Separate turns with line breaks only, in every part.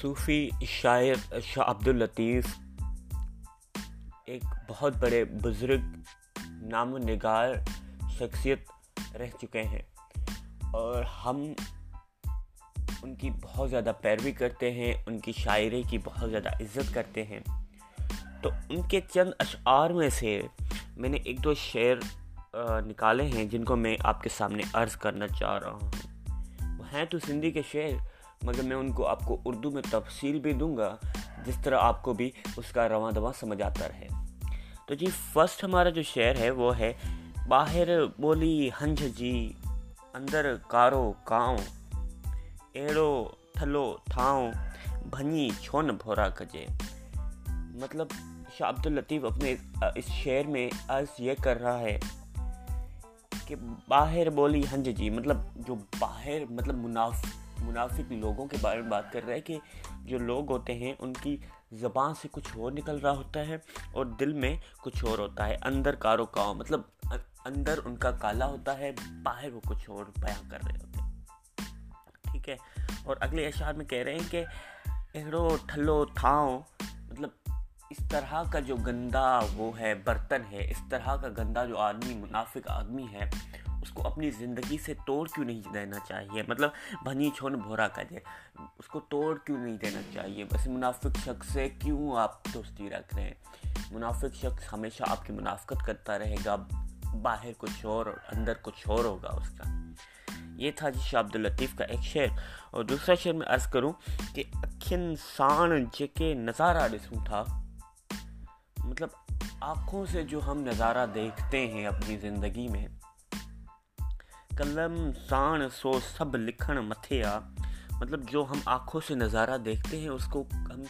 صوفی شاعر شاہ عبد الطیف ایک بہت بڑے بزرگ نام و نگار شخصیت رہ چکے ہیں اور ہم ان کی بہت زیادہ پیروی کرتے ہیں، ان کی شاعری کی بہت زیادہ عزت کرتے ہیں۔ تو ان کے چند اشعار میں سے میں نے ایک دو شعر نکالے ہیں جن کو میں آپ کے سامنے عرض کرنا چاہ رہا ہوں۔ وہ ہیں تو سندھی کے شعر مگر میں ان کو آپ کو اردو میں تفصیل بھی دوں گا، جس طرح آپ کو بھی اس کا رواں دواں سمجھ آتا رہے۔ تو جی فرسٹ ہمارا جو شعر ہے، وہ ہے، باہر بولی ہنج جی اندر کارو کاؤں، ایڑو تھلو تھاؤں، بھنی چھون بھورا کجے۔ مطلب شاہ عبد الطیف اپنے اس شعر میں عرض یہ کر رہا ہے کہ باہر بولی ہنج جی مطلب جو باہر مطلب مناف منافق لوگوں کے بارے میں بات کر رہا ہے کہ جو لوگ ہوتے ہیں، ان کی زبان سے کچھ اور نکل رہا ہوتا ہے اور دل میں کچھ اور ہوتا ہے۔ اندر کارو کاؤ مطلب اندر ان کا کالا ہوتا ہے، باہر وہ کچھ اور بیان کر رہے ہوتے ہیں۔ ٹھیک ہے؟ اور اگلے اشعار میں کہہ رہے ہیں کہ ایڑو ٹھلو تھاؤ مطلب اس طرح کا جو گندا وہ ہے، برتن ہے، اس طرح کا گندا جو آدمی، منافق آدمی ہے کو اپنی زندگی سے توڑ کیوں نہیں دینا چاہیے؟ مطلب بھنی چھون بھورا کجے اس کو توڑ کیوں نہیں دینا چاہیے؟ بس منافق شخص سے کیوں آپ دوستی رکھ رہے ہیں؟ منافق شخص ہمیشہ آپ کی منافقت کرتا رہے گا، باہر کچھ اور اندر کچھ اور ہوگا اس کا۔ یہ تھا جی شاہ عبداللطیف کا ایک شعر۔ اور دوسرا شعر میں عرض کروں کہ اکھن سان جے نظارہ ڈسوں تھا۔ مطلب آنکھوں سے جو ہم نظارہ دیکھتے ہیں اپنی زندگی میں قلم سان سو سب لکھن متھے آ۔ مطلب جو ہم آنکھوں سے نظارہ دیکھتے ہیں، اس کو ہم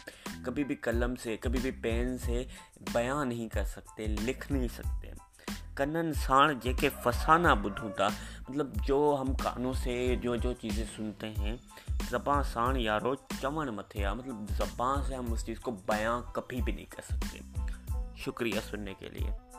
کبھی بھی قلم سے، کبھی بھی پین سے بیان نہیں کر سکتے، لکھ نہیں سکتے۔ کنن، سان، جے کے فسانہ بدھوں تھا مطلب جو ہم کانوں سے جو جو چیزیں سنتے ہیں، زباں، سان، یارو، چمن متھے آ۔ مطلب زباں سے ہم اس چیز کو بیان کبھی بھی نہیں کر سکتے۔ شکریہ سننے کے لیے۔